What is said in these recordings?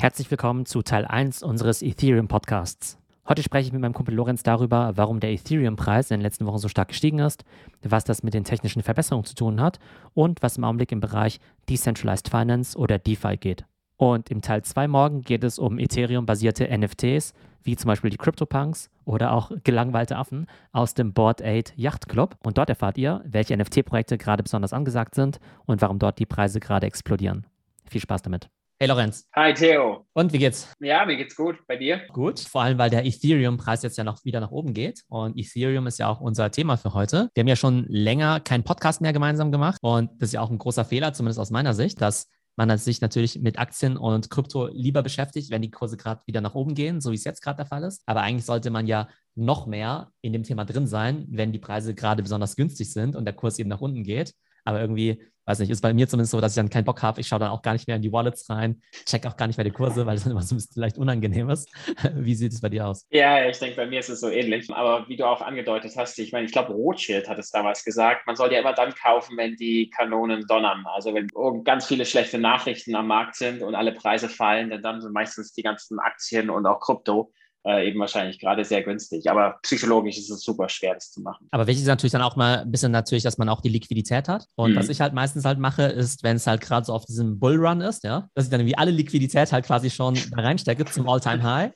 Herzlich willkommen zu Teil 1 unseres Ethereum Podcasts. Heute spreche ich mit meinem Kumpel Lorenz darüber, warum der Ethereum-Preis in den letzten Wochen so stark gestiegen ist, was das mit den technischen Verbesserungen zu tun hat und was im Augenblick im Bereich Decentralized Finance oder DeFi geht. Und im Teil 2 morgen geht es um Ethereum-basierte NFTs, wie zum Beispiel die CryptoPunks oder auch gelangweilte Affen aus dem Board 8 Yacht Club. Und dort erfahrt ihr, welche NFT-Projekte gerade besonders angesagt sind und warum dort die Preise gerade explodieren. Viel Spaß damit. Hey Lorenz. Hi Theo. Und wie geht's? Ja, mir geht's gut. Bei dir? Gut. Vor allem, weil der Ethereum-Preis jetzt ja noch wieder nach oben geht. Und Ethereum ist ja auch unser Thema für heute. Wir haben ja schon länger keinen Podcast mehr gemeinsam gemacht. Und das ist ja auch ein großer Fehler, zumindest aus meiner Sicht, dass man sich natürlich mit Aktien und Krypto lieber beschäftigt, wenn die Kurse gerade wieder nach oben gehen, so wie es jetzt gerade der Fall ist. Aber eigentlich sollte man ja noch mehr in dem Thema drin sein, wenn die Preise gerade besonders günstig sind und der Kurs eben nach unten geht. Aber irgendwie weiß nicht, ist bei mir zumindest so, dass ich dann keinen Bock habe. Ich schaue dann auch gar nicht mehr in die Wallets rein, check auch gar nicht mehr die Kurse, weil es dann immer so ein bisschen vielleicht unangenehm ist. Wie sieht es bei dir aus? Ja, ich denke, bei mir ist es so ähnlich. Aber wie du auch angedeutet hast, ich meine, ich glaube, Rothschild hat es damals gesagt, man soll ja immer dann kaufen, wenn die Kanonen donnern. Also wenn ganz viele schlechte Nachrichten am Markt sind und alle Preise fallen, dann sind meistens die ganzen Aktien und auch Krypto äh, eben wahrscheinlich gerade sehr günstig. Aber psychologisch ist es super schwer, das zu machen. Aber wichtig ist natürlich dann auch mal ein bisschen natürlich, dass man auch die Liquidität hat. Und mhm. was ich halt meistens halt mache, ist, wenn es halt gerade so auf diesem Bullrun ist, ja, dass ich dann irgendwie alle Liquidität halt quasi schon da reinstecke zum All-Time-High.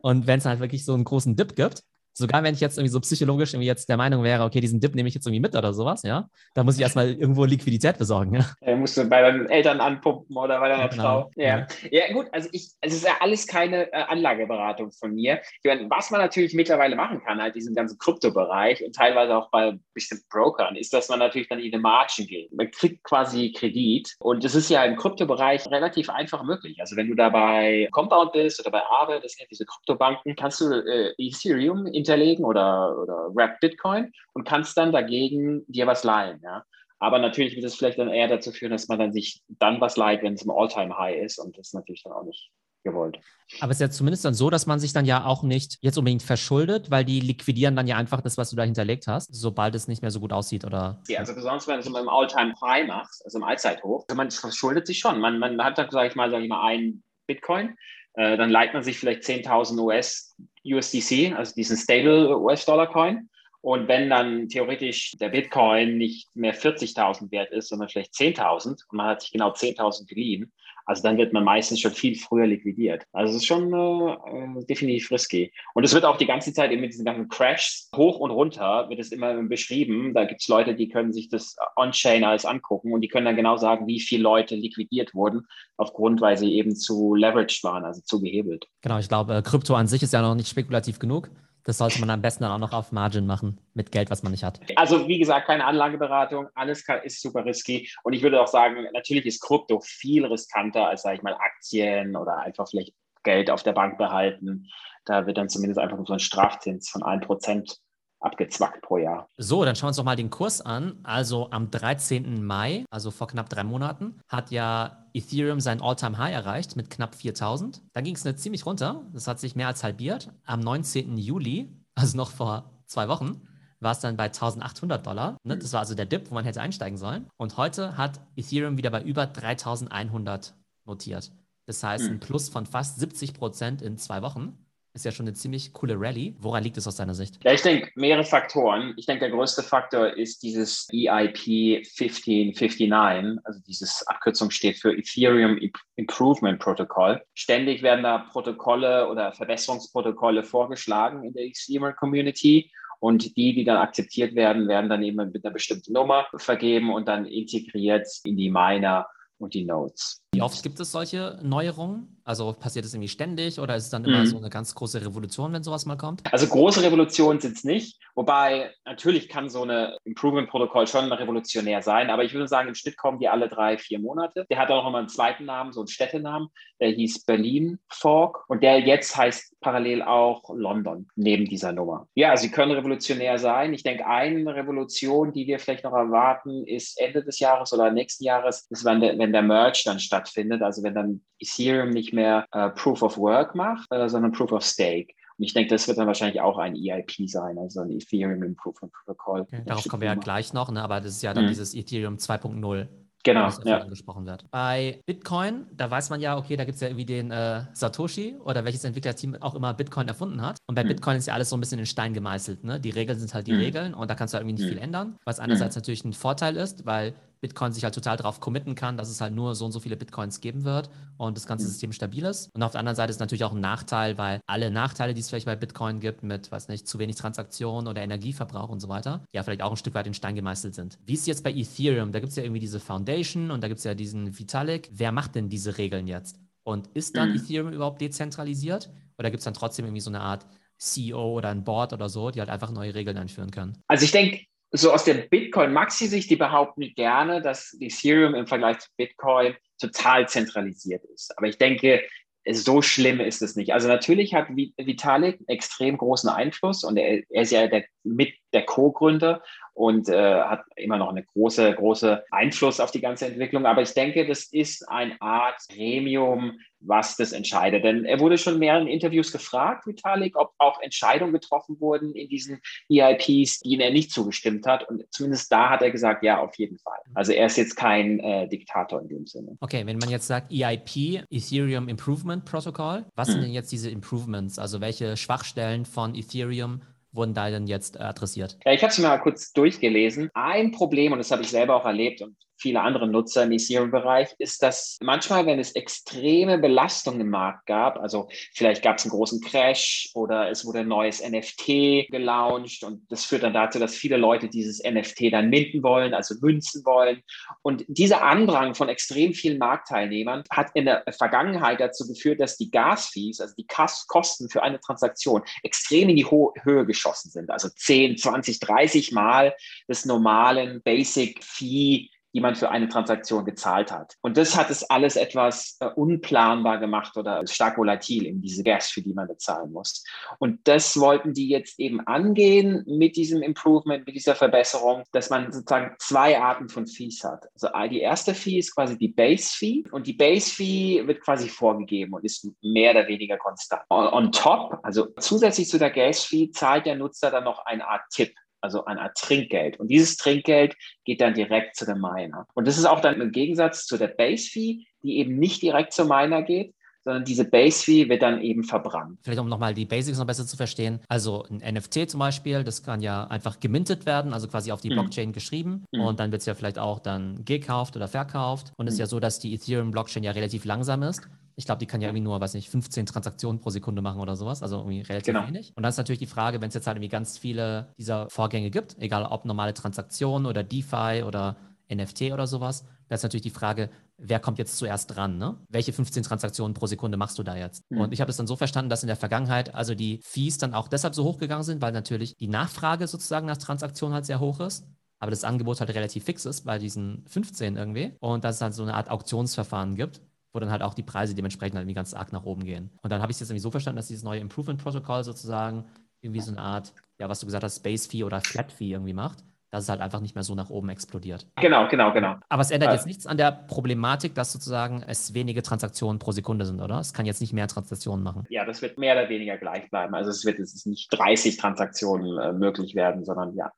Und wenn es halt wirklich so einen großen Dip gibt, sogar wenn ich jetzt irgendwie so psychologisch irgendwie jetzt der Meinung wäre, okay, diesen Dip nehme ich jetzt irgendwie mit oder sowas, ja, da muss ich erstmal irgendwo Liquidität besorgen. Ja? ja musst du bei deinen Eltern anpumpen oder bei deiner ja, genau. Frau. Ja. ja, gut, also ich, also es ist ja alles keine äh, Anlageberatung von mir. Ich meine, was man natürlich mittlerweile machen kann, halt diesen ganzen Kryptobereich und teilweise auch bei bestimmten Brokern, ist, dass man natürlich dann in eine Margin geht. Man kriegt quasi Kredit und das ist ja im Kryptobereich relativ einfach möglich. Also wenn du da bei Compound bist oder bei Aave, das sind ja diese Kryptobanken, kannst du äh, Ethereum in hinterlegen oder, oder Wrap Bitcoin und kannst dann dagegen dir was leihen. Ja? Aber natürlich wird es vielleicht dann eher dazu führen, dass man dann sich dann was leiht, wenn es im All-Time-High ist und das ist natürlich dann auch nicht gewollt. Aber es ist ja zumindest dann so, dass man sich dann ja auch nicht jetzt unbedingt verschuldet, weil die liquidieren dann ja einfach das, was du da hinterlegt hast, sobald es nicht mehr so gut aussieht, oder? Ja, also besonders wenn du es im All-Time-High machst, also im Allzeithoch, also man verschuldet sich schon. Man, man hat dann, sage ich mal, sag ich mal, einen Bitcoin, äh, dann leiht man sich vielleicht 10.000 US USDC, also diesen Stable US-Dollar-Coin. Und wenn dann theoretisch der Bitcoin nicht mehr 40.000 wert ist, sondern vielleicht 10.000 und man hat sich genau 10.000 geliehen, also dann wird man meistens schon viel früher liquidiert. Also es ist schon äh, äh, definitiv risky. Und es wird auch die ganze Zeit eben mit diesen ganzen Crashs hoch und runter wird es immer beschrieben. Da gibt es Leute, die können sich das on-chain alles angucken und die können dann genau sagen, wie viele Leute liquidiert wurden, aufgrund, weil sie eben zu leveraged waren, also zu gehebelt. Genau, ich glaube, Krypto an sich ist ja noch nicht spekulativ genug. Das sollte man am besten dann auch noch auf Margin machen, mit Geld, was man nicht hat. Also wie gesagt, keine Anlageberatung, alles ist super risky. Und ich würde auch sagen, natürlich ist Krypto viel riskanter als, sage ich mal, Aktien oder einfach vielleicht Geld auf der Bank behalten. Da wird dann zumindest einfach so ein Strafzins von 1% abgezwackt pro Jahr. So, dann schauen wir uns doch mal den Kurs an. Also am 13. Mai, also vor knapp drei Monaten, hat ja Ethereum sein All-Time-High erreicht mit knapp 4000. Dann ging es ziemlich runter. Das hat sich mehr als halbiert. Am 19. Juli, also noch vor zwei Wochen, war es dann bei 1800 Dollar. Ne? Das war also der Dip, wo man hätte einsteigen sollen. Und heute hat Ethereum wieder bei über 3100 notiert. Das heißt, ein hm. Plus von fast 70 Prozent in zwei Wochen ist ja schon eine ziemlich coole Rallye. Woran liegt es aus deiner Sicht? Ja, ich denke, mehrere Faktoren. Ich denke, der größte Faktor ist dieses EIP 1559, also dieses Abkürzung steht für Ethereum Improvement Protocol. Ständig werden da Protokolle oder Verbesserungsprotokolle vorgeschlagen in der Ethereum Community. Und die, die dann akzeptiert werden, werden dann eben mit einer bestimmten Nummer vergeben und dann integriert in die Miner und die Nodes. Wie oft gibt es solche Neuerungen? Also passiert es irgendwie ständig oder ist es dann immer mhm. so eine ganz große Revolution, wenn sowas mal kommt? Also große Revolutionen sind es nicht, wobei natürlich kann so eine Improvement-Protokoll schon revolutionär sein, aber ich würde sagen, im Schnitt kommen die alle drei, vier Monate. Der hat auch noch mal einen zweiten Namen, so einen Städtenamen, der hieß Berlin Fork und der jetzt heißt parallel auch London neben dieser Nummer. Ja, sie können revolutionär sein. Ich denke, eine Revolution, die wir vielleicht noch erwarten, ist Ende des Jahres oder nächsten Jahres, ist, wenn der, wenn der Merge dann stattfindet stattfindet. Also wenn dann Ethereum nicht mehr äh, Proof of Work macht, äh, sondern Proof of Stake. Und ich denke, das wird dann wahrscheinlich auch ein EIP sein, also ein Ethereum Improvement Protocol. Okay, darauf kommen wir ja gleich noch, ne? aber das ist ja dann mhm. dieses Ethereum 2.0 Genau, was ja. angesprochen wird. Bei Bitcoin, da weiß man ja, okay, da gibt es ja irgendwie den äh, Satoshi oder welches Entwicklerteam auch immer Bitcoin erfunden hat. Und bei mhm. Bitcoin ist ja alles so ein bisschen in Stein gemeißelt. Ne? Die Regeln sind halt die mhm. Regeln und da kannst du halt irgendwie nicht mhm. viel ändern, was einerseits mhm. natürlich ein Vorteil ist, weil Bitcoin sich halt total darauf committen kann, dass es halt nur so und so viele Bitcoins geben wird und das ganze mhm. System stabil ist. Und auf der anderen Seite ist natürlich auch ein Nachteil, weil alle Nachteile, die es vielleicht bei Bitcoin gibt, mit, weiß nicht, zu wenig Transaktionen oder Energieverbrauch und so weiter, ja, vielleicht auch ein Stück weit in Stein gemeißelt sind. Wie ist es jetzt bei Ethereum? Da gibt es ja irgendwie diese Foundation und da gibt es ja diesen Vitalik. Wer macht denn diese Regeln jetzt? Und ist dann mhm. Ethereum überhaupt dezentralisiert? Oder gibt es dann trotzdem irgendwie so eine Art CEO oder ein Board oder so, die halt einfach neue Regeln einführen können? Also ich denke, so aus der Bitcoin-Maxi-Sicht, die behaupten gerne, dass Ethereum im Vergleich zu Bitcoin total zentralisiert ist. Aber ich denke, so schlimm ist es nicht. Also natürlich hat Vitalik extrem großen Einfluss und er, er ist ja der, mit der Co-Gründer und äh, hat immer noch eine große, große Einfluss auf die ganze Entwicklung. Aber ich denke, das ist eine Art Gremium, was das entscheidet. Denn er wurde schon in mehreren Interviews gefragt, Vitalik, ob auch Entscheidungen getroffen wurden in diesen EIPs, denen er nicht zugestimmt hat. Und zumindest da hat er gesagt, ja, auf jeden Fall. Also er ist jetzt kein äh, Diktator in dem Sinne. Okay, wenn man jetzt sagt EIP, Ethereum Improvement Protocol, was hm. sind denn jetzt diese Improvements? Also welche Schwachstellen von Ethereum wurden da denn jetzt adressiert? Ja, ich habe es mal kurz durchgelesen. Ein Problem, und das habe ich selber auch erlebt und viele andere Nutzer im Ethereum-Bereich, ist, dass manchmal, wenn es extreme Belastungen im Markt gab, also vielleicht gab es einen großen Crash oder es wurde ein neues NFT gelauncht und das führt dann dazu, dass viele Leute dieses NFT dann minden wollen, also münzen wollen. Und dieser Andrang von extrem vielen Marktteilnehmern hat in der Vergangenheit dazu geführt, dass die Gas-Fees, also die Kosten für eine Transaktion, extrem in die Ho Höhe geschossen sind. Also 10, 20, 30 Mal des normalen Basic-Fee die man für eine Transaktion gezahlt hat. Und das hat es alles etwas äh, unplanbar gemacht oder stark volatil in diese Gas, für die man bezahlen muss. Und das wollten die jetzt eben angehen mit diesem Improvement, mit dieser Verbesserung, dass man sozusagen zwei Arten von Fees hat. Also die erste Fee ist quasi die Base Fee und die Base Fee wird quasi vorgegeben und ist mehr oder weniger konstant. On, on top, also zusätzlich zu der Gas Fee, zahlt der Nutzer dann noch eine Art Tipp also eine Art Trinkgeld. Und dieses Trinkgeld geht dann direkt zu dem Miner. Und das ist auch dann im Gegensatz zu der Base Fee, die eben nicht direkt zum Miner geht, sondern diese Base Fee wird dann eben verbrannt. Vielleicht um nochmal die Basics noch besser zu verstehen. Also ein NFT zum Beispiel, das kann ja einfach gemintet werden, also quasi auf die mhm. Blockchain geschrieben mhm. und dann wird es ja vielleicht auch dann gekauft oder verkauft. Und es mhm. ist ja so, dass die Ethereum-Blockchain ja relativ langsam ist. Ich glaube, die kann ja irgendwie nur, weiß nicht, 15 Transaktionen pro Sekunde machen oder sowas, also irgendwie relativ genau. wenig. Und dann ist natürlich die Frage, wenn es jetzt halt irgendwie ganz viele dieser Vorgänge gibt, egal ob normale Transaktionen oder DeFi oder NFT oder sowas, da ist natürlich die Frage, wer kommt jetzt zuerst dran? Ne? Welche 15 Transaktionen pro Sekunde machst du da jetzt? Mhm. Und ich habe es dann so verstanden, dass in der Vergangenheit also die Fees dann auch deshalb so hoch gegangen sind, weil natürlich die Nachfrage sozusagen nach Transaktionen halt sehr hoch ist aber das Angebot halt relativ fix ist bei diesen 15 irgendwie und dass es halt so eine Art Auktionsverfahren gibt, wo dann halt auch die Preise dementsprechend halt irgendwie ganz arg nach oben gehen. Und dann habe ich es jetzt irgendwie so verstanden, dass dieses neue Improvement Protocol sozusagen irgendwie so eine Art, ja, was du gesagt hast, Space Fee oder Flat Fee irgendwie macht, dass es halt einfach nicht mehr so nach oben explodiert. Genau, genau, genau. Aber es ändert jetzt nichts an der Problematik, dass sozusagen es wenige Transaktionen pro Sekunde sind, oder? Es kann jetzt nicht mehr Transaktionen machen. Ja, das wird mehr oder weniger gleich bleiben. Also es wird jetzt nicht 30 Transaktionen äh, möglich werden, sondern ja,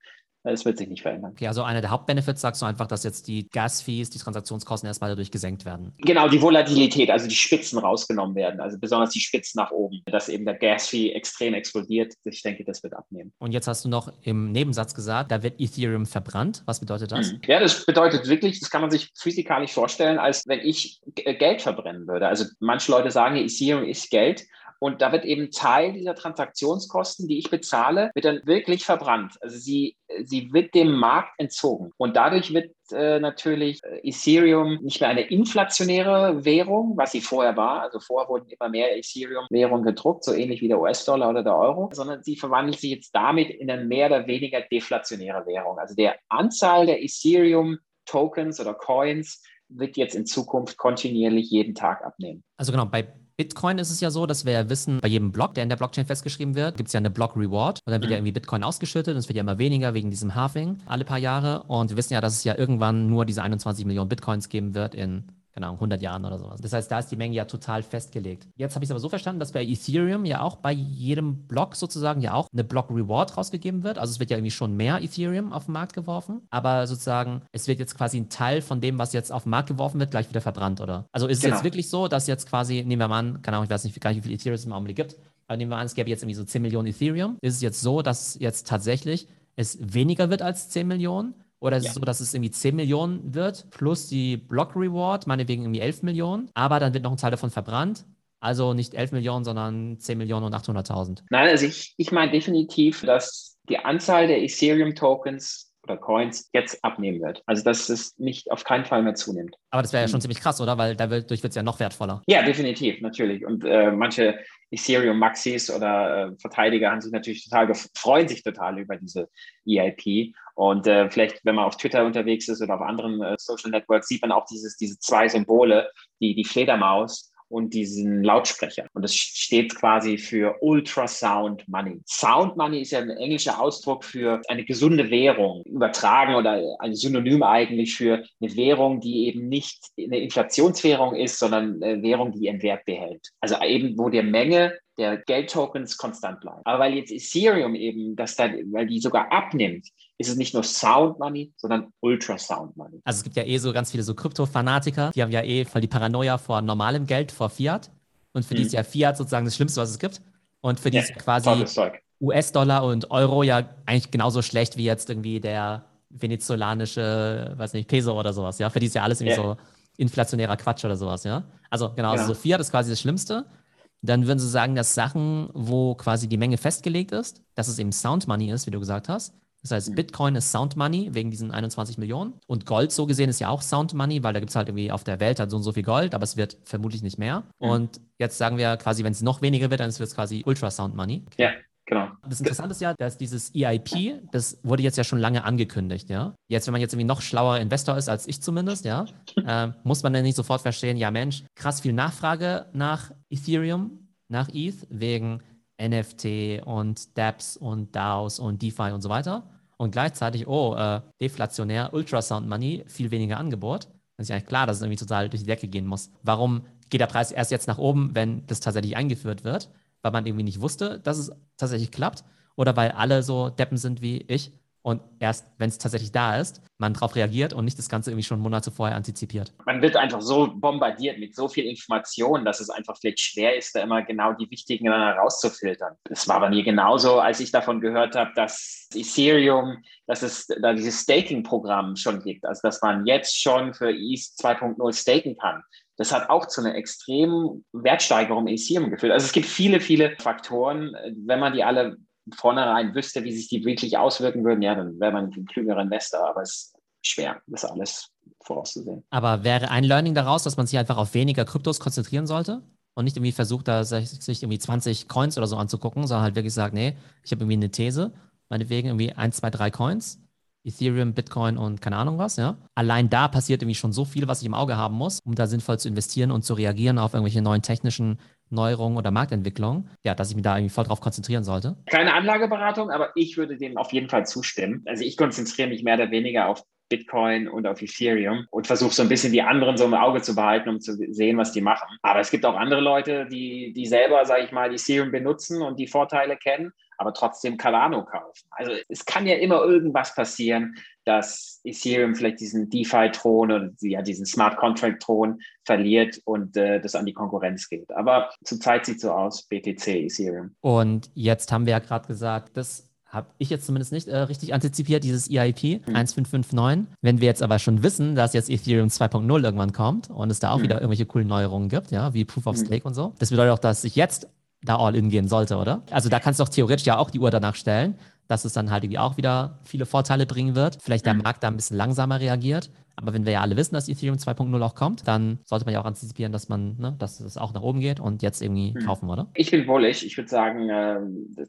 es wird sich nicht verändern. Okay, also einer der Hauptbenefits sagst du einfach, dass jetzt die Gas-Fees, die Transaktionskosten erstmal dadurch gesenkt werden. Genau, die Volatilität, also die Spitzen rausgenommen werden, also besonders die Spitzen nach oben, dass eben der Gas-Fee extrem explodiert. Ich denke, das wird abnehmen. Und jetzt hast du noch im Nebensatz gesagt, da wird Ethereum verbrannt. Was bedeutet das? Mhm. Ja, das bedeutet wirklich, das kann man sich physikalisch vorstellen, als wenn ich Geld verbrennen würde. Also manche Leute sagen, Ethereum ist Geld. Und da wird eben Teil dieser Transaktionskosten, die ich bezahle, wird dann wirklich verbrannt. Also sie, sie wird dem Markt entzogen. Und dadurch wird äh, natürlich äh, Ethereum nicht mehr eine inflationäre Währung, was sie vorher war. Also vorher wurden immer mehr Ethereum-Währungen gedruckt, so ähnlich wie der US-Dollar oder der Euro, sondern sie verwandelt sich jetzt damit in eine mehr oder weniger deflationäre Währung. Also der Anzahl der Ethereum-Tokens oder Coins wird jetzt in Zukunft kontinuierlich jeden Tag abnehmen. Also genau, bei Bitcoin ist es ja so, dass wir ja wissen, bei jedem Block, der in der Blockchain festgeschrieben wird, gibt es ja eine Block Reward und dann wird ja irgendwie Bitcoin ausgeschüttet und es wird ja immer weniger wegen diesem Halving alle paar Jahre. Und wir wissen ja, dass es ja irgendwann nur diese 21 Millionen Bitcoins geben wird in keine Ahnung, 100 Jahren oder sowas. Das heißt, da ist die Menge ja total festgelegt. Jetzt habe ich es aber so verstanden, dass bei Ethereum ja auch bei jedem Block sozusagen ja auch eine Block-Reward rausgegeben wird. Also es wird ja irgendwie schon mehr Ethereum auf den Markt geworfen, aber sozusagen es wird jetzt quasi ein Teil von dem, was jetzt auf den Markt geworfen wird, gleich wieder verbrannt, oder? Also ist es genau. jetzt wirklich so, dass jetzt quasi, nehmen wir mal an, keine Ahnung, ich weiß nicht, gar nicht, wie viel Ethereum es im Augenblick gibt, aber nehmen wir an, es gäbe jetzt irgendwie so 10 Millionen Ethereum. Ist es jetzt so, dass jetzt tatsächlich es weniger wird als 10 Millionen? Oder ist ja. es so, dass es irgendwie 10 Millionen wird plus die Block Reward, meinetwegen irgendwie 11 Millionen, aber dann wird noch ein Teil davon verbrannt? Also nicht 11 Millionen, sondern 10 Millionen und 800.000. Nein, also ich, ich meine definitiv, dass die Anzahl der Ethereum-Tokens oder Coins jetzt abnehmen wird. Also dass es nicht auf keinen Fall mehr zunimmt. Aber das wäre ja schon ziemlich krass, oder? Weil dadurch wird es ja noch wertvoller. Ja, definitiv, natürlich. Und äh, manche Ethereum Maxis oder äh, Verteidiger haben sich natürlich total freuen sich total über diese EIP. Und äh, vielleicht, wenn man auf Twitter unterwegs ist oder auf anderen äh, Social Networks, sieht man auch dieses, diese zwei Symbole, die, die Fledermaus und diesen Lautsprecher. Und das steht quasi für Ultrasound Money. Sound Money ist ja ein englischer Ausdruck für eine gesunde Währung, übertragen oder ein Synonym eigentlich für eine Währung, die eben nicht eine Inflationswährung ist, sondern eine Währung, die ihren Wert behält. Also eben, wo der Menge der Geldtokens konstant bleiben. Aber weil jetzt Ethereum eben, das da, weil die sogar abnimmt, ist es nicht nur Sound Money, sondern Ultrasound Money. Also es gibt ja eh so ganz viele so Krypto-Fanatiker, die haben ja eh voll die Paranoia vor normalem Geld, vor Fiat. Und für mhm. die ist ja Fiat sozusagen das Schlimmste, was es gibt. Und für die ja, ist quasi US-Dollar und Euro ja eigentlich genauso schlecht wie jetzt irgendwie der venezolanische, weiß nicht, Peso oder sowas, ja. Für die ist ja alles irgendwie ja. so inflationärer Quatsch oder sowas, ja. Also genau, ja. also so Fiat ist quasi das Schlimmste dann würden sie sagen, dass Sachen, wo quasi die Menge festgelegt ist, dass es eben Sound Money ist, wie du gesagt hast. Das heißt, mhm. Bitcoin ist Sound Money wegen diesen 21 Millionen. Und Gold so gesehen ist ja auch Sound Money, weil da gibt es halt irgendwie auf der Welt halt so und so viel Gold, aber es wird vermutlich nicht mehr. Mhm. Und jetzt sagen wir quasi, wenn es noch weniger wird, dann wird es quasi Ultrasound Money. Ja. Genau. Das Interessante ist ja, dass dieses EIP, das wurde jetzt ja schon lange angekündigt, ja. Jetzt, wenn man jetzt irgendwie noch schlauer Investor ist als ich zumindest, ja, äh, muss man dann nicht sofort verstehen, ja Mensch, krass viel Nachfrage nach Ethereum, nach ETH, wegen NFT und dApps und DAOs und DeFi und so weiter. Und gleichzeitig, oh, äh, deflationär, Ultrasound Money, viel weniger Angebot. Dann ist ja eigentlich klar, dass es irgendwie total durch die Decke gehen muss. Warum geht der Preis erst jetzt nach oben, wenn das tatsächlich eingeführt wird? Weil man irgendwie nicht wusste, dass es tatsächlich klappt oder weil alle so Deppen sind wie ich und erst, wenn es tatsächlich da ist, man darauf reagiert und nicht das Ganze irgendwie schon Monate vorher antizipiert. Man wird einfach so bombardiert mit so viel Information, dass es einfach vielleicht schwer ist, da immer genau die wichtigen herauszufiltern. Es war bei mir genauso, als ich davon gehört habe, dass Ethereum, dass es da dieses Staking-Programm schon gibt, also dass man jetzt schon für ETH 2.0 staken kann das hat auch zu einer extremen Wertsteigerung in Ethereum geführt. Also es gibt viele, viele Faktoren. Wenn man die alle vornherein wüsste, wie sich die wirklich auswirken würden, ja, dann wäre man ein klügerer Investor. Aber es ist schwer, das alles vorauszusehen. Aber wäre ein Learning daraus, dass man sich einfach auf weniger Kryptos konzentrieren sollte? Und nicht irgendwie versucht, da sich irgendwie 20 Coins oder so anzugucken, sondern halt wirklich sagt, nee, ich habe irgendwie eine These, meinetwegen irgendwie 1, 2, 3 Coins Ethereum, Bitcoin und keine Ahnung was, ja. Allein da passiert irgendwie schon so viel, was ich im Auge haben muss, um da sinnvoll zu investieren und zu reagieren auf irgendwelche neuen technischen Neuerungen oder Marktentwicklungen, ja, dass ich mich da irgendwie voll drauf konzentrieren sollte. Keine Anlageberatung, aber ich würde dem auf jeden Fall zustimmen. Also ich konzentriere mich mehr oder weniger auf Bitcoin und auf Ethereum und versuche so ein bisschen die anderen so im Auge zu behalten, um zu sehen, was die machen. Aber es gibt auch andere Leute, die, die selber, sage ich mal, Ethereum benutzen und die Vorteile kennen aber trotzdem Cardano kaufen. Also es kann ja immer irgendwas passieren, dass Ethereum vielleicht diesen DeFi-Thron oder ja, diesen Smart Contract-Thron verliert und äh, das an die Konkurrenz geht. Aber zurzeit sieht es so aus, BTC, Ethereum. Und jetzt haben wir ja gerade gesagt, das habe ich jetzt zumindest nicht äh, richtig antizipiert, dieses EIP hm. 1559. Wenn wir jetzt aber schon wissen, dass jetzt Ethereum 2.0 irgendwann kommt und es da auch hm. wieder irgendwelche coolen Neuerungen gibt, ja, wie Proof of hm. Stake hm. und so, das bedeutet auch, dass sich jetzt da all in gehen sollte, oder? Also da kannst du doch theoretisch ja auch die Uhr danach stellen, dass es dann halt irgendwie auch wieder viele Vorteile bringen wird. Vielleicht der mhm. Markt da ein bisschen langsamer reagiert. Aber wenn wir ja alle wissen, dass Ethereum 2.0 auch kommt, dann sollte man ja auch antizipieren, dass man, ne, dass es auch nach oben geht und jetzt irgendwie mhm. kaufen, oder? Ich bin bullig. Ich würde sagen, äh,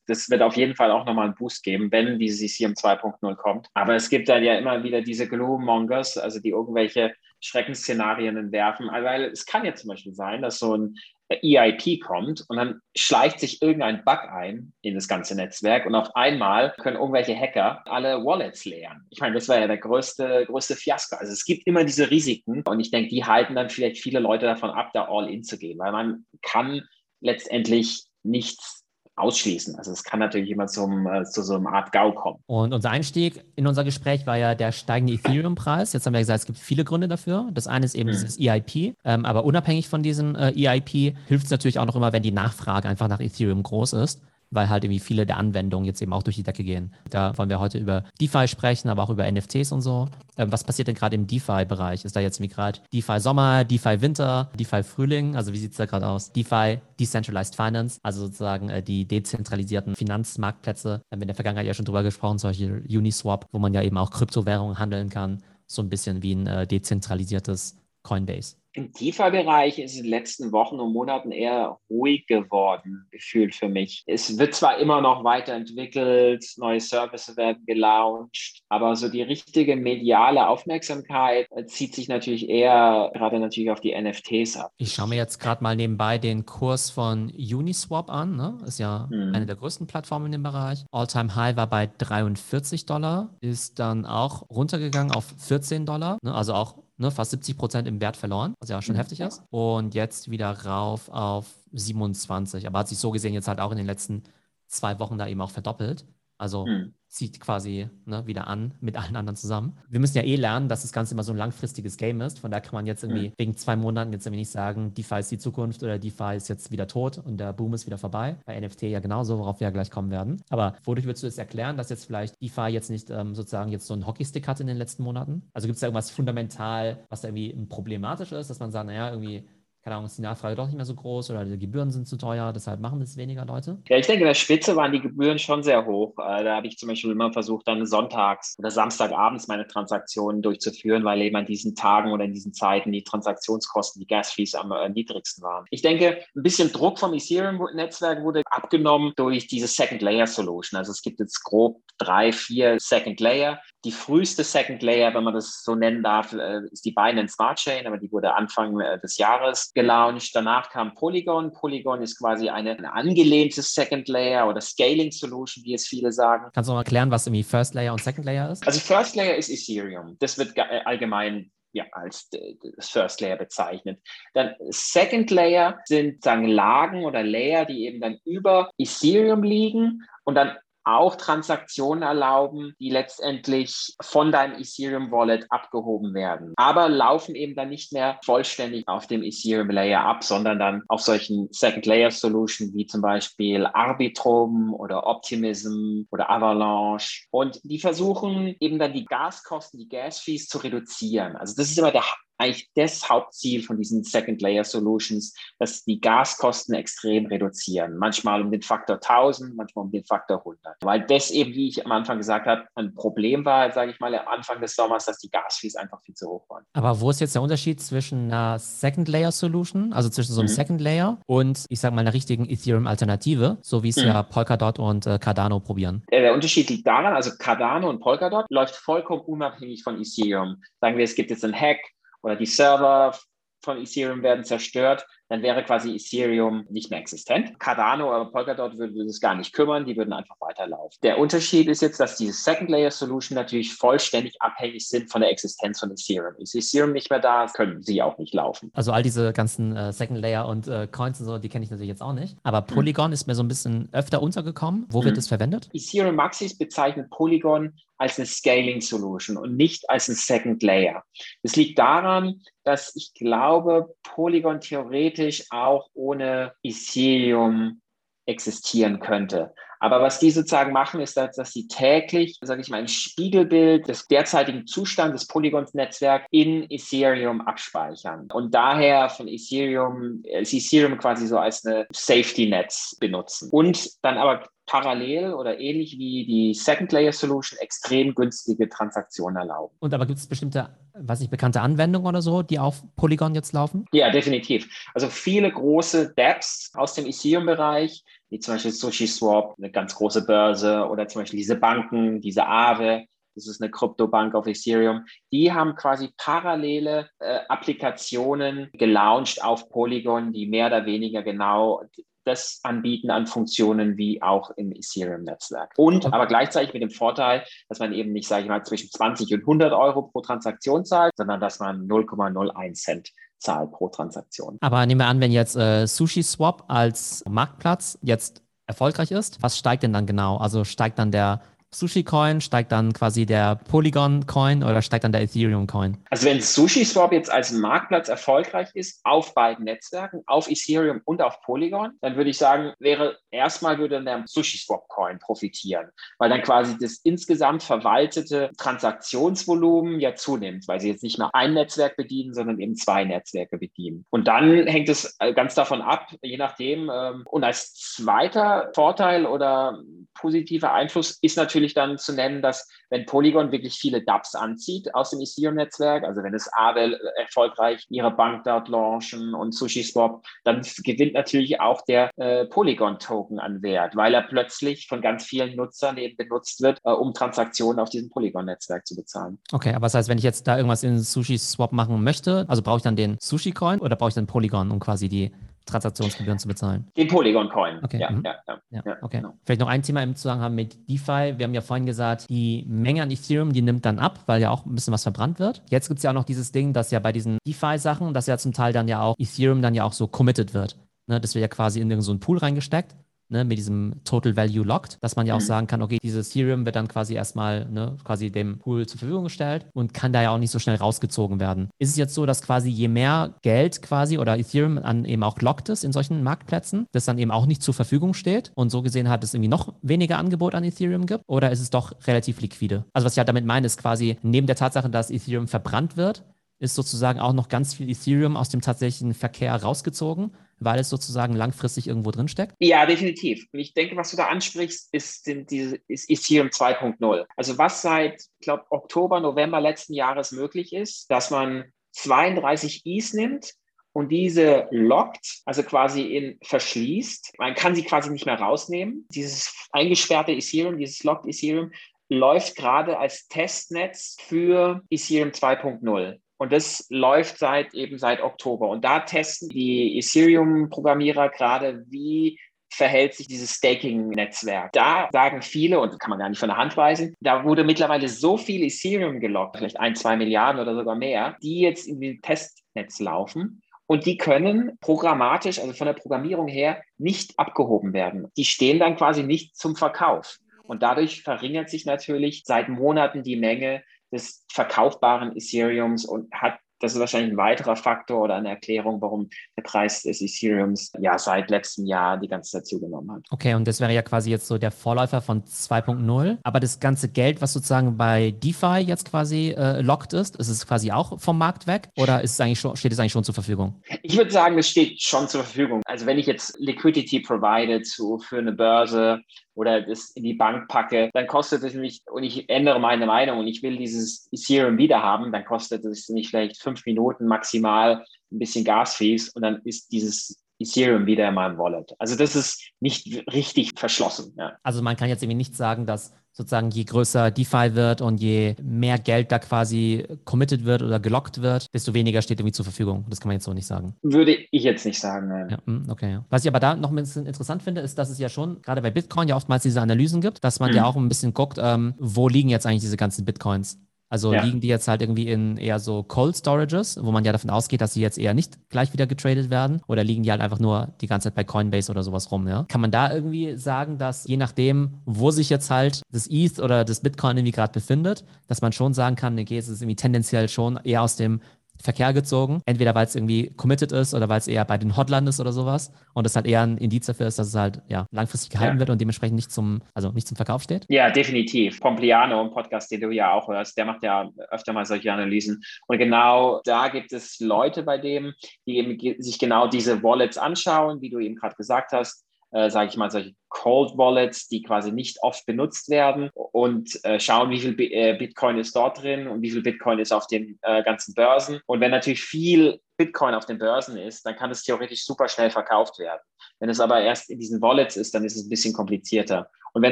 das wird auf jeden Fall auch nochmal einen Boost geben, wenn dieses Ethereum 2.0 kommt. Aber es gibt dann ja immer wieder diese Glue-Mongers, also die irgendwelche Schreckensszenarien entwerfen, weil es kann ja zum Beispiel sein, dass so ein EIP kommt und dann schleicht sich irgendein Bug ein in das ganze Netzwerk und auf einmal können irgendwelche Hacker alle Wallets leeren. Ich meine, das war ja der größte, größte Fiasko. Also es gibt immer diese Risiken und ich denke, die halten dann vielleicht viele Leute davon ab, da all in zu gehen, weil man kann letztendlich nichts ausschließen. Also es kann natürlich immer zum, äh, zu so einer Art GAU kommen. Und unser Einstieg in unser Gespräch war ja der steigende Ethereum-Preis. Jetzt haben wir gesagt, es gibt viele Gründe dafür. Das eine ist eben mhm. dieses EIP, ähm, aber unabhängig von diesem äh, EIP hilft es natürlich auch noch immer, wenn die Nachfrage einfach nach Ethereum groß ist weil halt irgendwie viele der Anwendungen jetzt eben auch durch die Decke gehen. Da wollen wir heute über DeFi sprechen, aber auch über NFTs und so. Ähm, was passiert denn gerade im DeFi-Bereich? Ist da jetzt wie gerade DeFi Sommer, DeFi Winter, DeFi Frühling? Also wie sieht es da gerade aus? DeFi, Decentralized Finance, also sozusagen äh, die dezentralisierten Finanzmarktplätze. Da haben wir in der Vergangenheit ja schon drüber gesprochen, solche Uniswap, wo man ja eben auch Kryptowährungen handeln kann. So ein bisschen wie ein äh, dezentralisiertes Coinbase. Im DeFi-Bereich ist es in den letzten Wochen und Monaten eher ruhig geworden, gefühlt für mich. Es wird zwar immer noch weiterentwickelt, neue Services werden gelauncht, aber so die richtige mediale Aufmerksamkeit zieht sich natürlich eher gerade natürlich auf die NFTs ab. Ich schaue mir jetzt gerade mal nebenbei den Kurs von Uniswap an. Ne? Ist ja hm. eine der größten Plattformen in dem Bereich. All-Time High war bei 43 Dollar, ist dann auch runtergegangen auf 14 Dollar. Ne? Also auch ne, fast 70 Prozent im Wert verloren, was ja schon mhm. heftig ist. Und jetzt wieder rauf auf 27. Aber hat sich so gesehen jetzt halt auch in den letzten zwei Wochen da eben auch verdoppelt. Also mhm zieht quasi ne, wieder an mit allen anderen zusammen. Wir müssen ja eh lernen, dass das Ganze immer so ein langfristiges Game ist. Von daher kann man jetzt irgendwie mhm. wegen zwei Monaten jetzt irgendwie nicht sagen, DeFi ist die Zukunft oder DeFi ist jetzt wieder tot und der Boom ist wieder vorbei. Bei NFT ja genauso, worauf wir ja gleich kommen werden. Aber wodurch würdest du es erklären, dass jetzt vielleicht DeFi jetzt nicht ähm, sozusagen jetzt so einen Hockeystick hat in den letzten Monaten? Also gibt es da irgendwas fundamental, was da irgendwie problematisch ist, dass man sagt, naja, irgendwie keine Ahnung, ist die Nachfrage doch nicht mehr so groß oder die Gebühren sind zu teuer, deshalb machen das weniger Leute? Ja, ich denke, in der Spitze waren die Gebühren schon sehr hoch. Äh, da habe ich zum Beispiel immer versucht, dann sonntags oder samstagabends meine Transaktionen durchzuführen, weil eben an diesen Tagen oder in diesen Zeiten die Transaktionskosten, die Gas-Fees am äh, niedrigsten waren. Ich denke, ein bisschen Druck vom Ethereum-Netzwerk wurde abgenommen durch diese Second-Layer-Solution. Also es gibt jetzt grob drei, vier Second Layer. Die früheste Second Layer, wenn man das so nennen darf, äh, ist die Binance Smart Chain, aber die wurde Anfang des Jahres gelauncht. Danach kam Polygon. Polygon ist quasi eine, eine angelehnte Second Layer oder Scaling Solution, wie es viele sagen. Kannst du mal erklären, was irgendwie First Layer und Second Layer ist? Also First Layer ist Ethereum. Das wird äh, allgemein ja, als das First Layer bezeichnet. Dann Second Layer sind sagen Lagen oder Layer, die eben dann über Ethereum liegen und dann auch Transaktionen erlauben, die letztendlich von deinem Ethereum Wallet abgehoben werden, aber laufen eben dann nicht mehr vollständig auf dem Ethereum Layer ab, sondern dann auf solchen Second Layer Solutions wie zum Beispiel Arbitrum oder Optimism oder Avalanche. Und die versuchen eben dann die Gaskosten, die Gas Fees zu reduzieren. Also das ist immer der eigentlich das Hauptziel von diesen Second Layer Solutions, dass die Gaskosten extrem reduzieren. Manchmal um den Faktor 1000, manchmal um den Faktor 100. Weil das eben, wie ich am Anfang gesagt habe, ein Problem war, sage ich mal, am Anfang des Sommers, dass die Gasfees einfach viel zu hoch waren. Aber wo ist jetzt der Unterschied zwischen einer Second Layer Solution, also zwischen so einem mhm. Second Layer und, ich sage mal, einer richtigen Ethereum-Alternative, so wie es mhm. ja Polkadot und äh, Cardano probieren? Der Unterschied liegt daran, also Cardano und Polkadot läuft vollkommen unabhängig von Ethereum. Sagen wir, es gibt jetzt einen Hack, oder die Server von Ethereum werden zerstört, dann wäre quasi Ethereum nicht mehr existent. Cardano oder Polkadot würde das gar nicht kümmern, die würden einfach weiterlaufen. Der Unterschied ist jetzt, dass diese Second Layer Solution natürlich vollständig abhängig sind von der Existenz von Ethereum. Ist Ethereum nicht mehr da, können sie auch nicht laufen. Also all diese ganzen äh, Second Layer und äh, Coins und so, die kenne ich natürlich jetzt auch nicht. Aber Polygon mhm. ist mir so ein bisschen öfter untergekommen. Wo mhm. wird es verwendet? Ethereum Maxis bezeichnet Polygon als eine Scaling Solution und nicht als ein Second Layer. Das liegt daran, dass ich glaube, Polygon theoretisch auch ohne Ethereum existieren könnte. Aber was die sozusagen machen, ist, dass, dass sie täglich, sage ich mal, ein Spiegelbild des derzeitigen Zustands des Polygons-Netzwerks in Ethereum abspeichern. Und daher von Ethereum, ist Ethereum quasi so als eine Safety-Netz benutzen. Und dann aber parallel oder ähnlich wie die Second Layer Solution extrem günstige Transaktionen erlauben. Und aber gibt es bestimmte, was nicht, bekannte Anwendungen oder so, die auf Polygon jetzt laufen? Ja, definitiv. Also viele große Dapps aus dem Ethereum-Bereich, wie zum Beispiel SushiSwap, eine ganz große Börse oder zum Beispiel diese Banken, diese Aave, das ist eine Kryptobank auf Ethereum, die haben quasi parallele äh, Applikationen gelauncht auf Polygon, die mehr oder weniger genau das anbieten an Funktionen wie auch im Ethereum-Netzwerk. Und aber gleichzeitig mit dem Vorteil, dass man eben nicht, sage ich mal, zwischen 20 und 100 Euro pro Transaktion zahlt, sondern dass man 0,01 Cent zahlt pro Transaktion. Aber nehmen wir an, wenn jetzt äh, Sushi Swap als Marktplatz jetzt erfolgreich ist, was steigt denn dann genau? Also steigt dann der Sushi Coin, steigt dann quasi der Polygon Coin oder steigt dann der Ethereum Coin? Also wenn Sushi Swap jetzt als Marktplatz erfolgreich ist auf beiden Netzwerken, auf Ethereum und auf Polygon, dann würde ich sagen, wäre erstmal würde der Sushi Swap Coin profitieren, weil dann quasi das insgesamt verwaltete Transaktionsvolumen ja zunimmt, weil sie jetzt nicht mehr ein Netzwerk bedienen, sondern eben zwei Netzwerke bedienen. Und dann hängt es ganz davon ab, je nachdem. Ähm, und als zweiter Vorteil oder positiver Einfluss ist natürlich natürlich dann zu nennen, dass wenn Polygon wirklich viele dApps anzieht aus dem Ethereum-Netzwerk, also wenn es Avel erfolgreich ihre Bank dort launchen und SushiSwap, dann gewinnt natürlich auch der äh, Polygon-Token an Wert, weil er plötzlich von ganz vielen Nutzern eben benutzt wird, äh, um Transaktionen auf diesem Polygon-Netzwerk zu bezahlen. Okay, aber das heißt, wenn ich jetzt da irgendwas in SushiSwap machen möchte, also brauche ich dann den Sushi-Coin oder brauche ich dann Polygon, um quasi die Transaktionsgebühren zu bezahlen. Den Polygon-Coin. Okay. Ja, mhm. ja, ja, ja, okay. Genau. Vielleicht noch ein Thema im Zusammenhang mit DeFi. Wir haben ja vorhin gesagt, die Menge an Ethereum, die nimmt dann ab, weil ja auch ein bisschen was verbrannt wird. Jetzt gibt es ja auch noch dieses Ding, dass ja bei diesen DeFi-Sachen, dass ja zum Teil dann ja auch Ethereum dann ja auch so committed wird. Ne, das wird ja quasi in irgendeinen so Pool reingesteckt ne, mit diesem Total Value Locked, dass man ja auch mhm. sagen kann, okay, dieses Ethereum wird dann quasi erstmal ne, quasi dem Pool zur Verfügung gestellt und kann da ja auch nicht so schnell rausgezogen werden. Ist es jetzt so, dass quasi je mehr Geld quasi oder Ethereum an eben auch locked ist in solchen Marktplätzen, das dann eben auch nicht zur Verfügung steht und so gesehen hat es irgendwie noch weniger Angebot an Ethereum gibt oder ist es doch relativ liquide? Also was ich halt damit meine, ist quasi neben der Tatsache, dass Ethereum verbrannt wird, ist sozusagen auch noch ganz viel Ethereum aus dem tatsächlichen Verkehr rausgezogen weil es sozusagen langfristig irgendwo drin steckt? Ja, definitiv. Und ich denke, was du da ansprichst, ist, sind diese, ist Ethereum 2.0. Also was seit, ich glaube, Oktober, November letzten Jahres möglich ist, dass man 32 ETH nimmt und diese lockt, also quasi in verschließt. Man kann sie quasi nicht mehr rausnehmen. Dieses eingesperrte Ethereum, dieses locked Ethereum, läuft gerade als Testnetz für Ethereum 2.0. Und das läuft seit eben seit Oktober. Und da testen die Ethereum-Programmierer gerade, wie verhält sich dieses Staking-Netzwerk. Da sagen viele, und kann man gar nicht von der Hand weisen, da wurde mittlerweile so viel Ethereum gelockt, vielleicht ein, zwei Milliarden oder sogar mehr, die jetzt in den Testnetz laufen. Und die können programmatisch, also von der Programmierung her, nicht abgehoben werden. Die stehen dann quasi nicht zum Verkauf. Und dadurch verringert sich natürlich seit Monaten die Menge des verkaufbaren Ethereums und hat das ist wahrscheinlich ein weiterer Faktor oder eine Erklärung, warum der Preis des Ethereums ja seit letztem Jahr die ganze Zeit zugenommen hat. Okay, und das wäre ja quasi jetzt so der Vorläufer von 2.0. Aber das ganze Geld, was sozusagen bei DeFi jetzt quasi äh, locked ist, ist es quasi auch vom Markt weg oder ist es eigentlich schon, steht es eigentlich schon zur Verfügung? Ich würde sagen, es steht schon zur Verfügung. Also wenn ich jetzt Liquidity provide zu, für eine Börse, oder das in die Bank packe, dann kostet es mich, und ich ändere meine Meinung und ich will dieses Ethereum wieder haben, dann kostet es mich vielleicht fünf Minuten maximal ein bisschen Gasfees und dann ist dieses Ethereum wieder in meinem Wallet. Also das ist nicht richtig verschlossen. Ja. Also man kann jetzt irgendwie nicht sagen, dass sozusagen je größer DeFi wird und je mehr Geld da quasi committed wird oder gelockt wird, desto weniger steht irgendwie zur Verfügung. Das kann man jetzt so nicht sagen. Würde ich jetzt nicht sagen, nein. Ja, hm, okay. Ja. Was ich aber da noch ein bisschen interessant finde, ist, dass es ja schon gerade bei Bitcoin ja oftmals diese Analysen gibt, dass man mhm. ja auch ein bisschen guckt, ähm, wo liegen jetzt eigentlich diese ganzen Bitcoins. Also ja. liegen die jetzt halt irgendwie in eher so Cold Storages, wo man ja davon ausgeht, dass sie jetzt eher nicht gleich wieder getradet werden? Oder liegen die halt einfach nur die ganze Zeit bei Coinbase oder sowas rum, ja? Kann man da irgendwie sagen, dass je nachdem, wo sich jetzt halt das ETH oder das Bitcoin irgendwie gerade befindet, dass man schon sagen kann, okay, es ist irgendwie tendenziell schon eher aus dem Verkehr gezogen. Entweder weil es irgendwie committed ist oder weil es eher bei den Hotland ist oder sowas. Und das halt eher ein Indiz dafür ist, dass es halt ja, langfristig gehalten ja. wird und dementsprechend nicht zum, also nicht zum Verkauf steht. Ja, definitiv. Pompliano, ein Podcast, den du ja auch hörst, der macht ja öfter mal solche Analysen. Und genau da gibt es Leute bei dem, die eben sich genau diese Wallets anschauen, wie du eben gerade gesagt hast äh, sage ich mal, solche Cold Wallets, die quasi nicht oft benutzt werden und äh, schauen, wie viel B äh, Bitcoin ist dort drin und wie viel Bitcoin ist auf den äh, ganzen Börsen. Und wenn natürlich viel Bitcoin auf den Börsen ist, dann kann es theoretisch super schnell verkauft werden. Wenn es aber erst in diesen Wallets ist, dann ist es ein bisschen komplizierter. Und wenn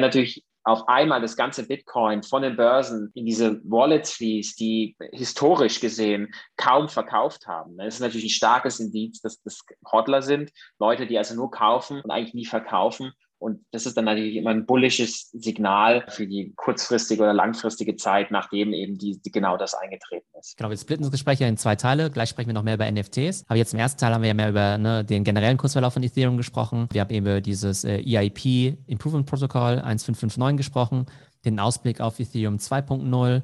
natürlich auf einmal das ganze Bitcoin von den Börsen in diese Wallets fließt, die historisch gesehen kaum verkauft haben. Das ist natürlich ein starkes Indiz, dass das Hodler sind, Leute, die also nur kaufen und eigentlich nie verkaufen. Und das ist dann natürlich immer ein bullisches Signal für die kurzfristige oder langfristige Zeit, nachdem eben die, die genau das eingetreten ist. Genau, wir splitten das Gespräch ja in zwei Teile. Gleich sprechen wir noch mehr über NFTs. Aber jetzt im ersten Teil haben wir ja mehr über ne, den generellen Kursverlauf von Ethereum gesprochen. Wir haben eben über dieses äh, EIP Improvement Protocol 1559 gesprochen, den Ausblick auf Ethereum 2.0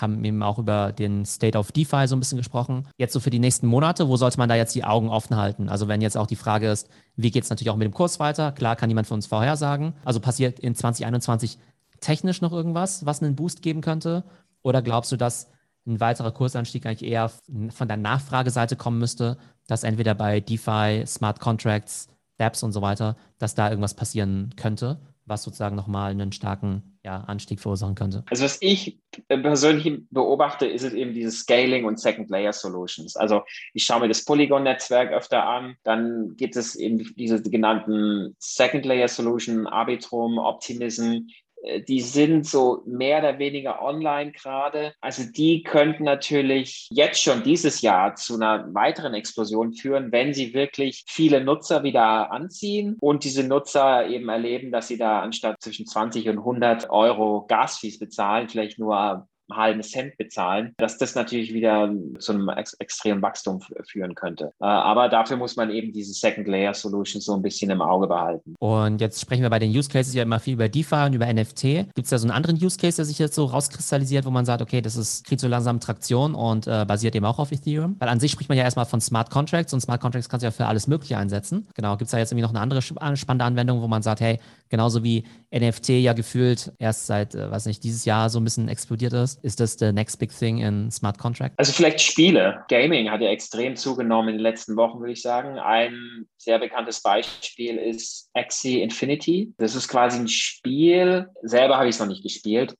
haben eben auch über den State of DeFi so ein bisschen gesprochen. Jetzt so für die nächsten Monate, wo sollte man da jetzt die Augen offen halten? Also wenn jetzt auch die Frage ist, wie geht es natürlich auch mit dem Kurs weiter? Klar kann niemand von uns vorhersagen. Also passiert in 2021 technisch noch irgendwas, was einen Boost geben könnte? Oder glaubst du, dass ein weiterer Kursanstieg eigentlich eher von der Nachfrageseite kommen müsste, dass entweder bei DeFi, Smart Contracts, Dapps und so weiter, dass da irgendwas passieren könnte? was sozusagen nochmal einen starken ja, Anstieg verursachen könnte? Also was ich persönlich beobachte, ist es eben dieses Scaling und Second Layer Solutions. Also ich schaue mir das Polygon-Netzwerk öfter an, dann gibt es eben diese genannten Second Layer Solution, Arbitrum, Optimism, äh, die sind so mehr oder weniger online gerade. Also die könnten natürlich jetzt schon dieses Jahr zu einer weiteren Explosion führen, wenn sie wirklich viele Nutzer wieder anziehen und diese Nutzer eben erleben, dass sie da anstatt zwischen 20 und 100 Euro Gasfees bezahlen, vielleicht nur halben Cent bezahlen, dass das natürlich wieder zu einem ex extremen Wachstum führen könnte. Äh, aber dafür muss man eben diese Second Layer Solutions so ein bisschen im Auge behalten. Und jetzt sprechen wir bei den Use Cases ja immer viel über DeFi und über NFT. Gibt es da so einen anderen Use Case, der sich jetzt so rauskristallisiert, wo man sagt, okay, das ist, kriegt so langsam Traktion und äh, basiert eben auch auf Ethereum? Weil an sich spricht man ja erstmal von Smart Contracts und Smart Contracts kannst du ja für alles Mögliche einsetzen. Genau, gibt es da jetzt irgendwie noch eine andere spannende Anwendung, wo man sagt, hey, genauso wie NFT ja gefühlt erst seit, äh, weiß nicht, dieses Jahr so ein bisschen explodiert ist, ist das the next big thing in Smart Contract? Also vielleicht Spiele. Gaming hat ja extrem zugenommen in den letzten Wochen, würde ich sagen. Ein sehr bekanntes Beispiel ist Axie Infinity. Das ist quasi ein Spiel, selber habe ich es noch nicht gespielt,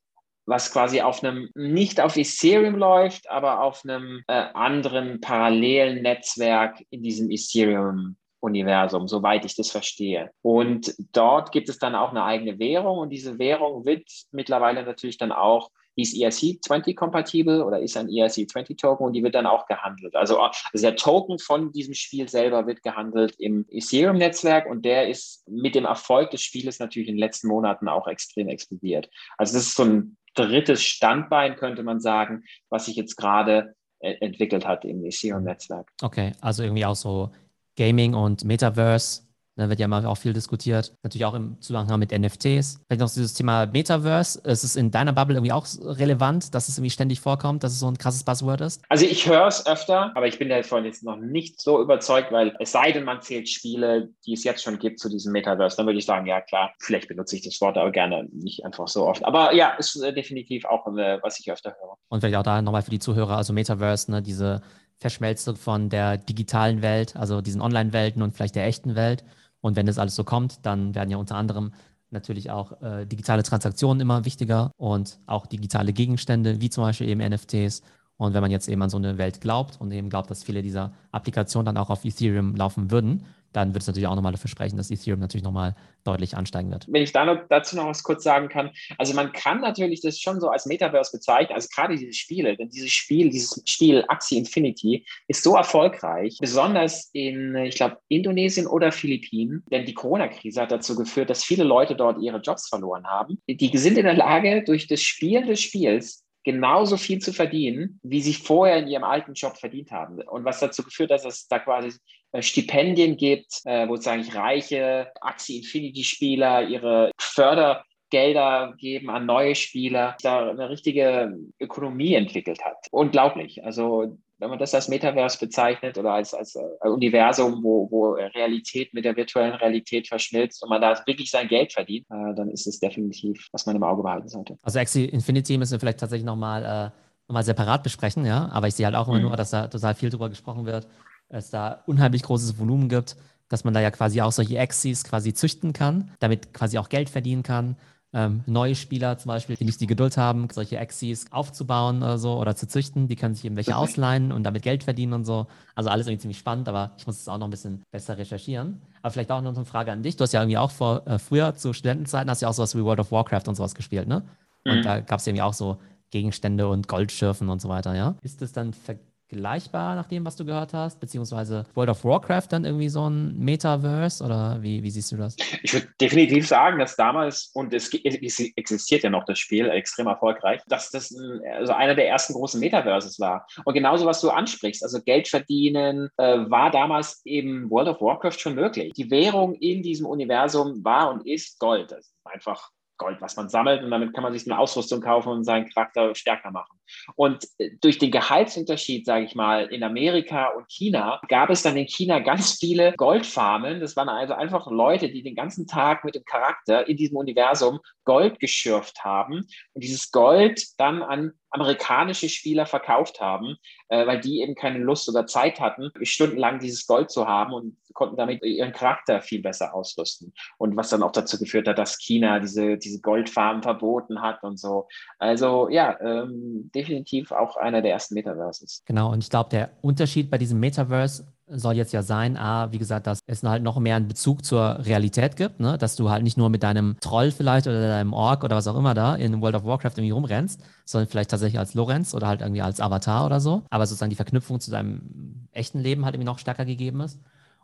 was quasi auf einem, nicht auf Ethereum läuft, aber auf einem äh, anderen parallelen Netzwerk in diesem Ethereum Universum, soweit ich das verstehe. Und dort gibt es dann auch eine eigene Währung und diese Währung wird mittlerweile natürlich dann auch ist ERC20 kompatibel oder ist ein ERC20 Token und die wird dann auch gehandelt. Also, also der Token von diesem Spiel selber wird gehandelt im Ethereum-Netzwerk und der ist mit dem Erfolg des Spieles natürlich in den letzten Monaten auch extrem explodiert. Also das ist so ein drittes Standbein, könnte man sagen, was sich jetzt gerade äh, entwickelt hat im Ethereum-Netzwerk. Okay, also irgendwie auch so Gaming und Metaverse da wird ja mal auch viel diskutiert. Natürlich auch im Zusammenhang mit NFTs. Vielleicht noch dieses Thema Metaverse. Ist es in deiner Bubble irgendwie auch relevant, dass es irgendwie ständig vorkommt, dass es so ein krasses Buzzword ist? Also ich höre es öfter, aber ich bin davon jetzt noch nicht so überzeugt, weil es sei denn, man zählt Spiele, die es jetzt schon gibt zu diesem Metaverse, dann würde ich sagen, ja klar, vielleicht benutze ich das Wort aber gerne nicht einfach so oft. Aber ja, ist äh, definitiv auch, äh, was ich öfter höre. Und vielleicht auch da nochmal für die Zuhörer, also Metaverse, ne, diese Verschmelzung von der digitalen Welt, also diesen Online-Welten und vielleicht der echten Welt und wenn das alles so kommt, dann werden ja unter anderem natürlich auch äh, digitale Transaktionen immer wichtiger und auch digitale Gegenstände, wie zum Beispiel eben NFTs. Und wenn man jetzt eben an so eine Welt glaubt und eben glaubt, dass viele dieser Applikationen dann auch auf Ethereum laufen würden, dann wird es natürlich auch nochmal dafür sprechen, dass Ethereum natürlich nochmal deutlich ansteigen wird. Wenn ich da noch, dazu noch was kurz sagen kann, also man kann natürlich das schon so als Metaverse bezeichnen, also gerade diese Spiele, denn dieses Spiel, dieses Spiel Axie Infinity ist so erfolgreich, besonders in, ich glaube, Indonesien oder Philippinen, denn die Corona-Krise hat dazu geführt, dass viele Leute dort ihre Jobs verloren haben. Die sind in der Lage, durch das Spielen des Spiels genauso viel zu verdienen, wie sie vorher in ihrem alten Job verdient haben. Und was dazu geführt hat, dass es da quasi äh, Stipendien gibt, äh, wo sage ich reiche Axie Infinity Spieler ihre Fördergelder geben an neue Spieler, da eine richtige Ökonomie entwickelt hat. Unglaublich. Also wenn man das als Metaverse bezeichnet oder als, als äh, Universum, wo, wo Realität mit der virtuellen Realität verschmilzt und man da wirklich sein Geld verdient, äh, dann ist es definitiv, was man im Auge behalten sollte. Also Axie Infinity müssen wir vielleicht tatsächlich nochmal äh, noch separat besprechen, ja. Aber ich sehe halt auch immer mhm. nur, dass da total viel drüber gesprochen wird, es da unheimlich großes Volumen gibt, dass man da ja quasi auch solche Axies quasi züchten kann, damit quasi auch Geld verdienen kann ähm, neue Spieler zum Beispiel, die nicht die Geduld haben, solche Axis aufzubauen oder so oder zu züchten, die können sich eben welche ausleihen und damit Geld verdienen und so. Also alles irgendwie ziemlich spannend, aber ich muss es auch noch ein bisschen besser recherchieren. Aber vielleicht auch noch eine Frage an dich. Du hast ja irgendwie auch vor, äh, früher zu Studentenzeiten hast du ja auch sowas wie World of Warcraft und sowas gespielt, ne? Und mhm. da gab es irgendwie auch so Gegenstände und Goldschürfen und so weiter, ja? Ist das dann ver vergleichbar nach dem, was du gehört hast? Beziehungsweise World of Warcraft dann irgendwie so ein Metaverse oder wie, wie siehst du das? Ich würde definitiv sagen, dass damals, und es, existiert ja noch das Spiel, extrem erfolgreich, dass das also einer der ersten großen Metaverses war. Und genauso, was du ansprichst, also Geld verdienen, äh, war damals eben World of Warcraft schon möglich. Die Währung in diesem Universum war und ist Gold. Das ist einfach Gold, was man sammelt und damit kann man sich eine Ausrüstung kaufen und seinen Charakter stärker machen. Und äh, durch den Gehaltsunterschied, sage ich mal, in Amerika und China, gab es dann in China ganz viele Goldfarmen. Das waren also einfach Leute, die den ganzen Tag mit dem Charakter in diesem Universum Gold geschürft haben und dieses Gold dann an amerikanische Spieler verkauft haben, äh, weil die eben keine Lust oder Zeit hatten, stundenlang dieses Gold zu haben und konnten damit ihren Charakter viel besser ausrüsten. Und was dann auch dazu geführt hat, dass China diese, diese Goldfarmen verboten hat und so. Also ja, ähm, definitiv auch einer der ersten Metaverses. Genau, und ich glaube, der Unterschied bei diesem Metaverse soll jetzt ja sein, A, wie gesagt, dass es halt noch mehr einen Bezug zur Realität gibt, ne? dass du halt nicht nur mit deinem Troll vielleicht oder deinem Ork oder was auch immer da in World of Warcraft irgendwie rumrennst, sondern vielleicht tatsächlich als Lorenz oder halt irgendwie als Avatar oder so, aber sozusagen die Verknüpfung zu deinem echten Leben halt irgendwie noch stärker gegeben ist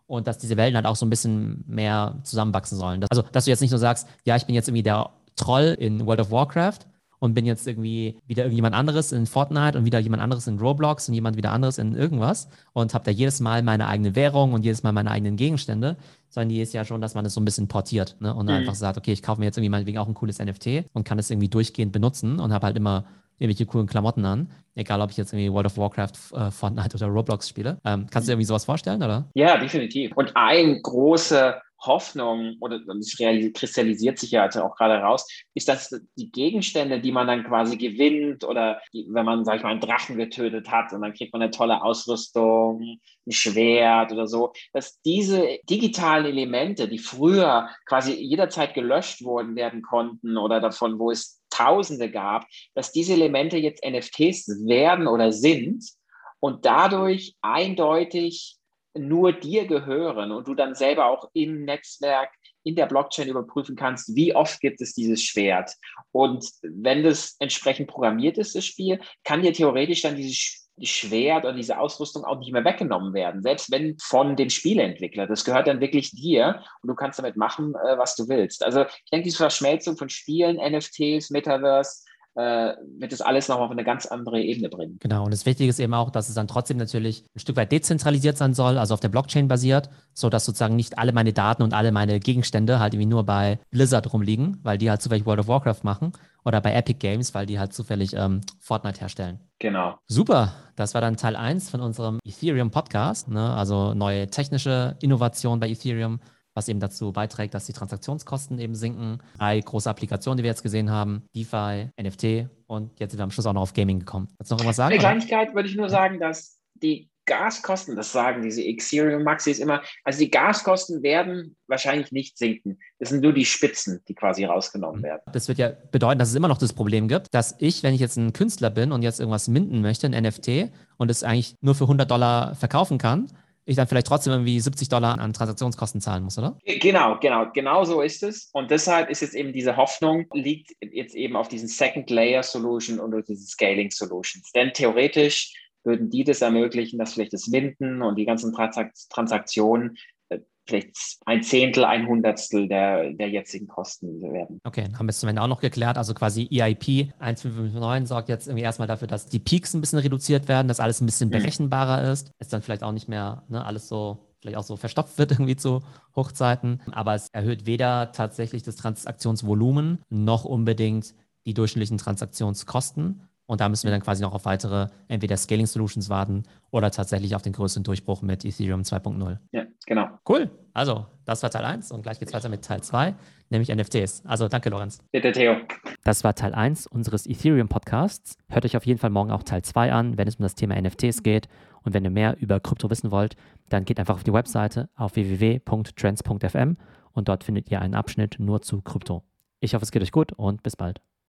und dass diese Welten halt auch so ein bisschen mehr zusammenwachsen sollen. Also, dass du jetzt nicht nur sagst, ja, ich bin jetzt irgendwie der Troll in World of Warcraft, und bin jetzt irgendwie wieder irgendjemand anderes in Fortnite und wieder jemand anderes in Roblox und jemand wieder anderes in irgendwas und habe da jedes Mal meine eigene Währung und jedes Mal meine eigenen Gegenstände, sondern die ist ja schon, dass man das so ein bisschen portiert ne? und mhm. einfach sagt, okay, ich kaufe mir jetzt irgendwie meinetwegen auch ein cooles NFT und kann es irgendwie durchgehend benutzen und habe halt immer irgendwelche coolen Klamotten an. Egal, ob ich jetzt irgendwie World of Warcraft, äh, Fortnite oder Roblox spiele. Ähm, kannst du dir irgendwie sowas vorstellen, oder? Ja, definitiv. Und ein großer Hoffnung, oder es kristallisiert sich ja also auch gerade raus, ist, dass die Gegenstände, die man dann quasi gewinnt oder die, wenn man, sag ich mal, einen Drachen getötet hat und dann kriegt man eine tolle Ausrüstung, ein Schwert oder so, dass diese digitalen Elemente, die früher quasi jederzeit gelöscht worden werden konnten oder davon, wo es Tausende gab, dass diese Elemente jetzt NFTs werden oder sind und dadurch eindeutig nur dir gehören und du dann selber auch im Netzwerk, in der Blockchain überprüfen kannst, wie oft gibt es dieses Schwert. Und wenn das entsprechend programmiert ist, das Spiel, kann dir theoretisch dann dieses Schwert oder diese Ausrüstung auch nicht mehr weggenommen werden, selbst wenn von dem Spieleentwickler. Das gehört dann wirklich dir und du kannst damit machen, äh, was du willst. Also ich denke, diese Verschmelzung von Spielen, NFTs, Metaverse, wird das alles nochmal auf eine ganz andere Ebene bringen. Genau, und das Wichtige ist eben auch, dass es dann trotzdem natürlich ein Stück weit dezentralisiert sein soll, also auf der Blockchain basiert, sodass sozusagen nicht alle meine Daten und alle meine Gegenstände halt irgendwie nur bei Blizzard rumliegen, weil die halt zufällig World of Warcraft machen oder bei Epic Games, weil die halt zufällig ähm, Fortnite herstellen. Genau. Super, das war dann Teil 1 von unserem Ethereum Podcast, ne? also neue technische Innovation bei Ethereum was eben dazu beiträgt, dass die Transaktionskosten eben sinken. Drei große Applikationen, die wir jetzt gesehen haben, DeFi, NFT und jetzt sind wir am Schluss auch noch auf Gaming gekommen. Kannst du noch irgendwas sagen? Eine Kleinigkeit würde ich nur sagen, dass die Gaskosten, das sagen diese Ethereum Maxis immer, also die Gaskosten werden wahrscheinlich nicht sinken. Das sind nur die Spitzen, die quasi rausgenommen mhm. werden. Das wird ja bedeuten, dass es immer noch das Problem gibt, dass ich, wenn ich jetzt ein Künstler bin und jetzt irgendwas minden möchte, ein NFT, und es eigentlich nur für 100 Dollar verkaufen kann, ich dann vielleicht trotzdem irgendwie 70 Dollar an Transaktionskosten zahlen muss, oder? Genau, genau, genau so ist es. Und deshalb ist jetzt eben diese Hoffnung, liegt jetzt eben auf diesen Second Layer Solution und diesen Scaling Solutions. Denn theoretisch würden die das ermöglichen, dass vielleicht das Minden und die ganzen Transaktionen vielleicht ein Zehntel, ein Hundertstel der, der jetzigen Kosten werden. Okay, haben wir es zum Ende auch noch geklärt. Also quasi EIP 1559 sorgt jetzt irgendwie erstmal dafür, dass die Peaks ein bisschen reduziert werden, dass alles ein bisschen mhm. berechenbarer ist. Es dann vielleicht auch nicht mehr ne, alles so vielleicht auch so verstopft wird irgendwie zu Hochzeiten. Aber es erhöht weder tatsächlich das Transaktionsvolumen noch unbedingt die durchschnittlichen Transaktionskosten. Und da müssen wir dann quasi noch auf weitere entweder Scaling Solutions warten oder tatsächlich auf den größten Durchbruch mit Ethereum 2.0. Ja, genau. Cool. Also, das war Teil 1 und gleich geht es weiter mit Teil 2, nämlich NFTs. Also, danke, Lorenz. Bitte, Theo. Das war Teil 1 unseres Ethereum Podcasts. Hört euch auf jeden Fall morgen auch Teil 2 an, wenn es um das Thema NFTs geht. Und wenn ihr mehr über Krypto wissen wollt, dann geht einfach auf die Webseite auf www.trends.fm und dort findet ihr einen Abschnitt nur zu Krypto. Ich hoffe, es geht euch gut und bis bald.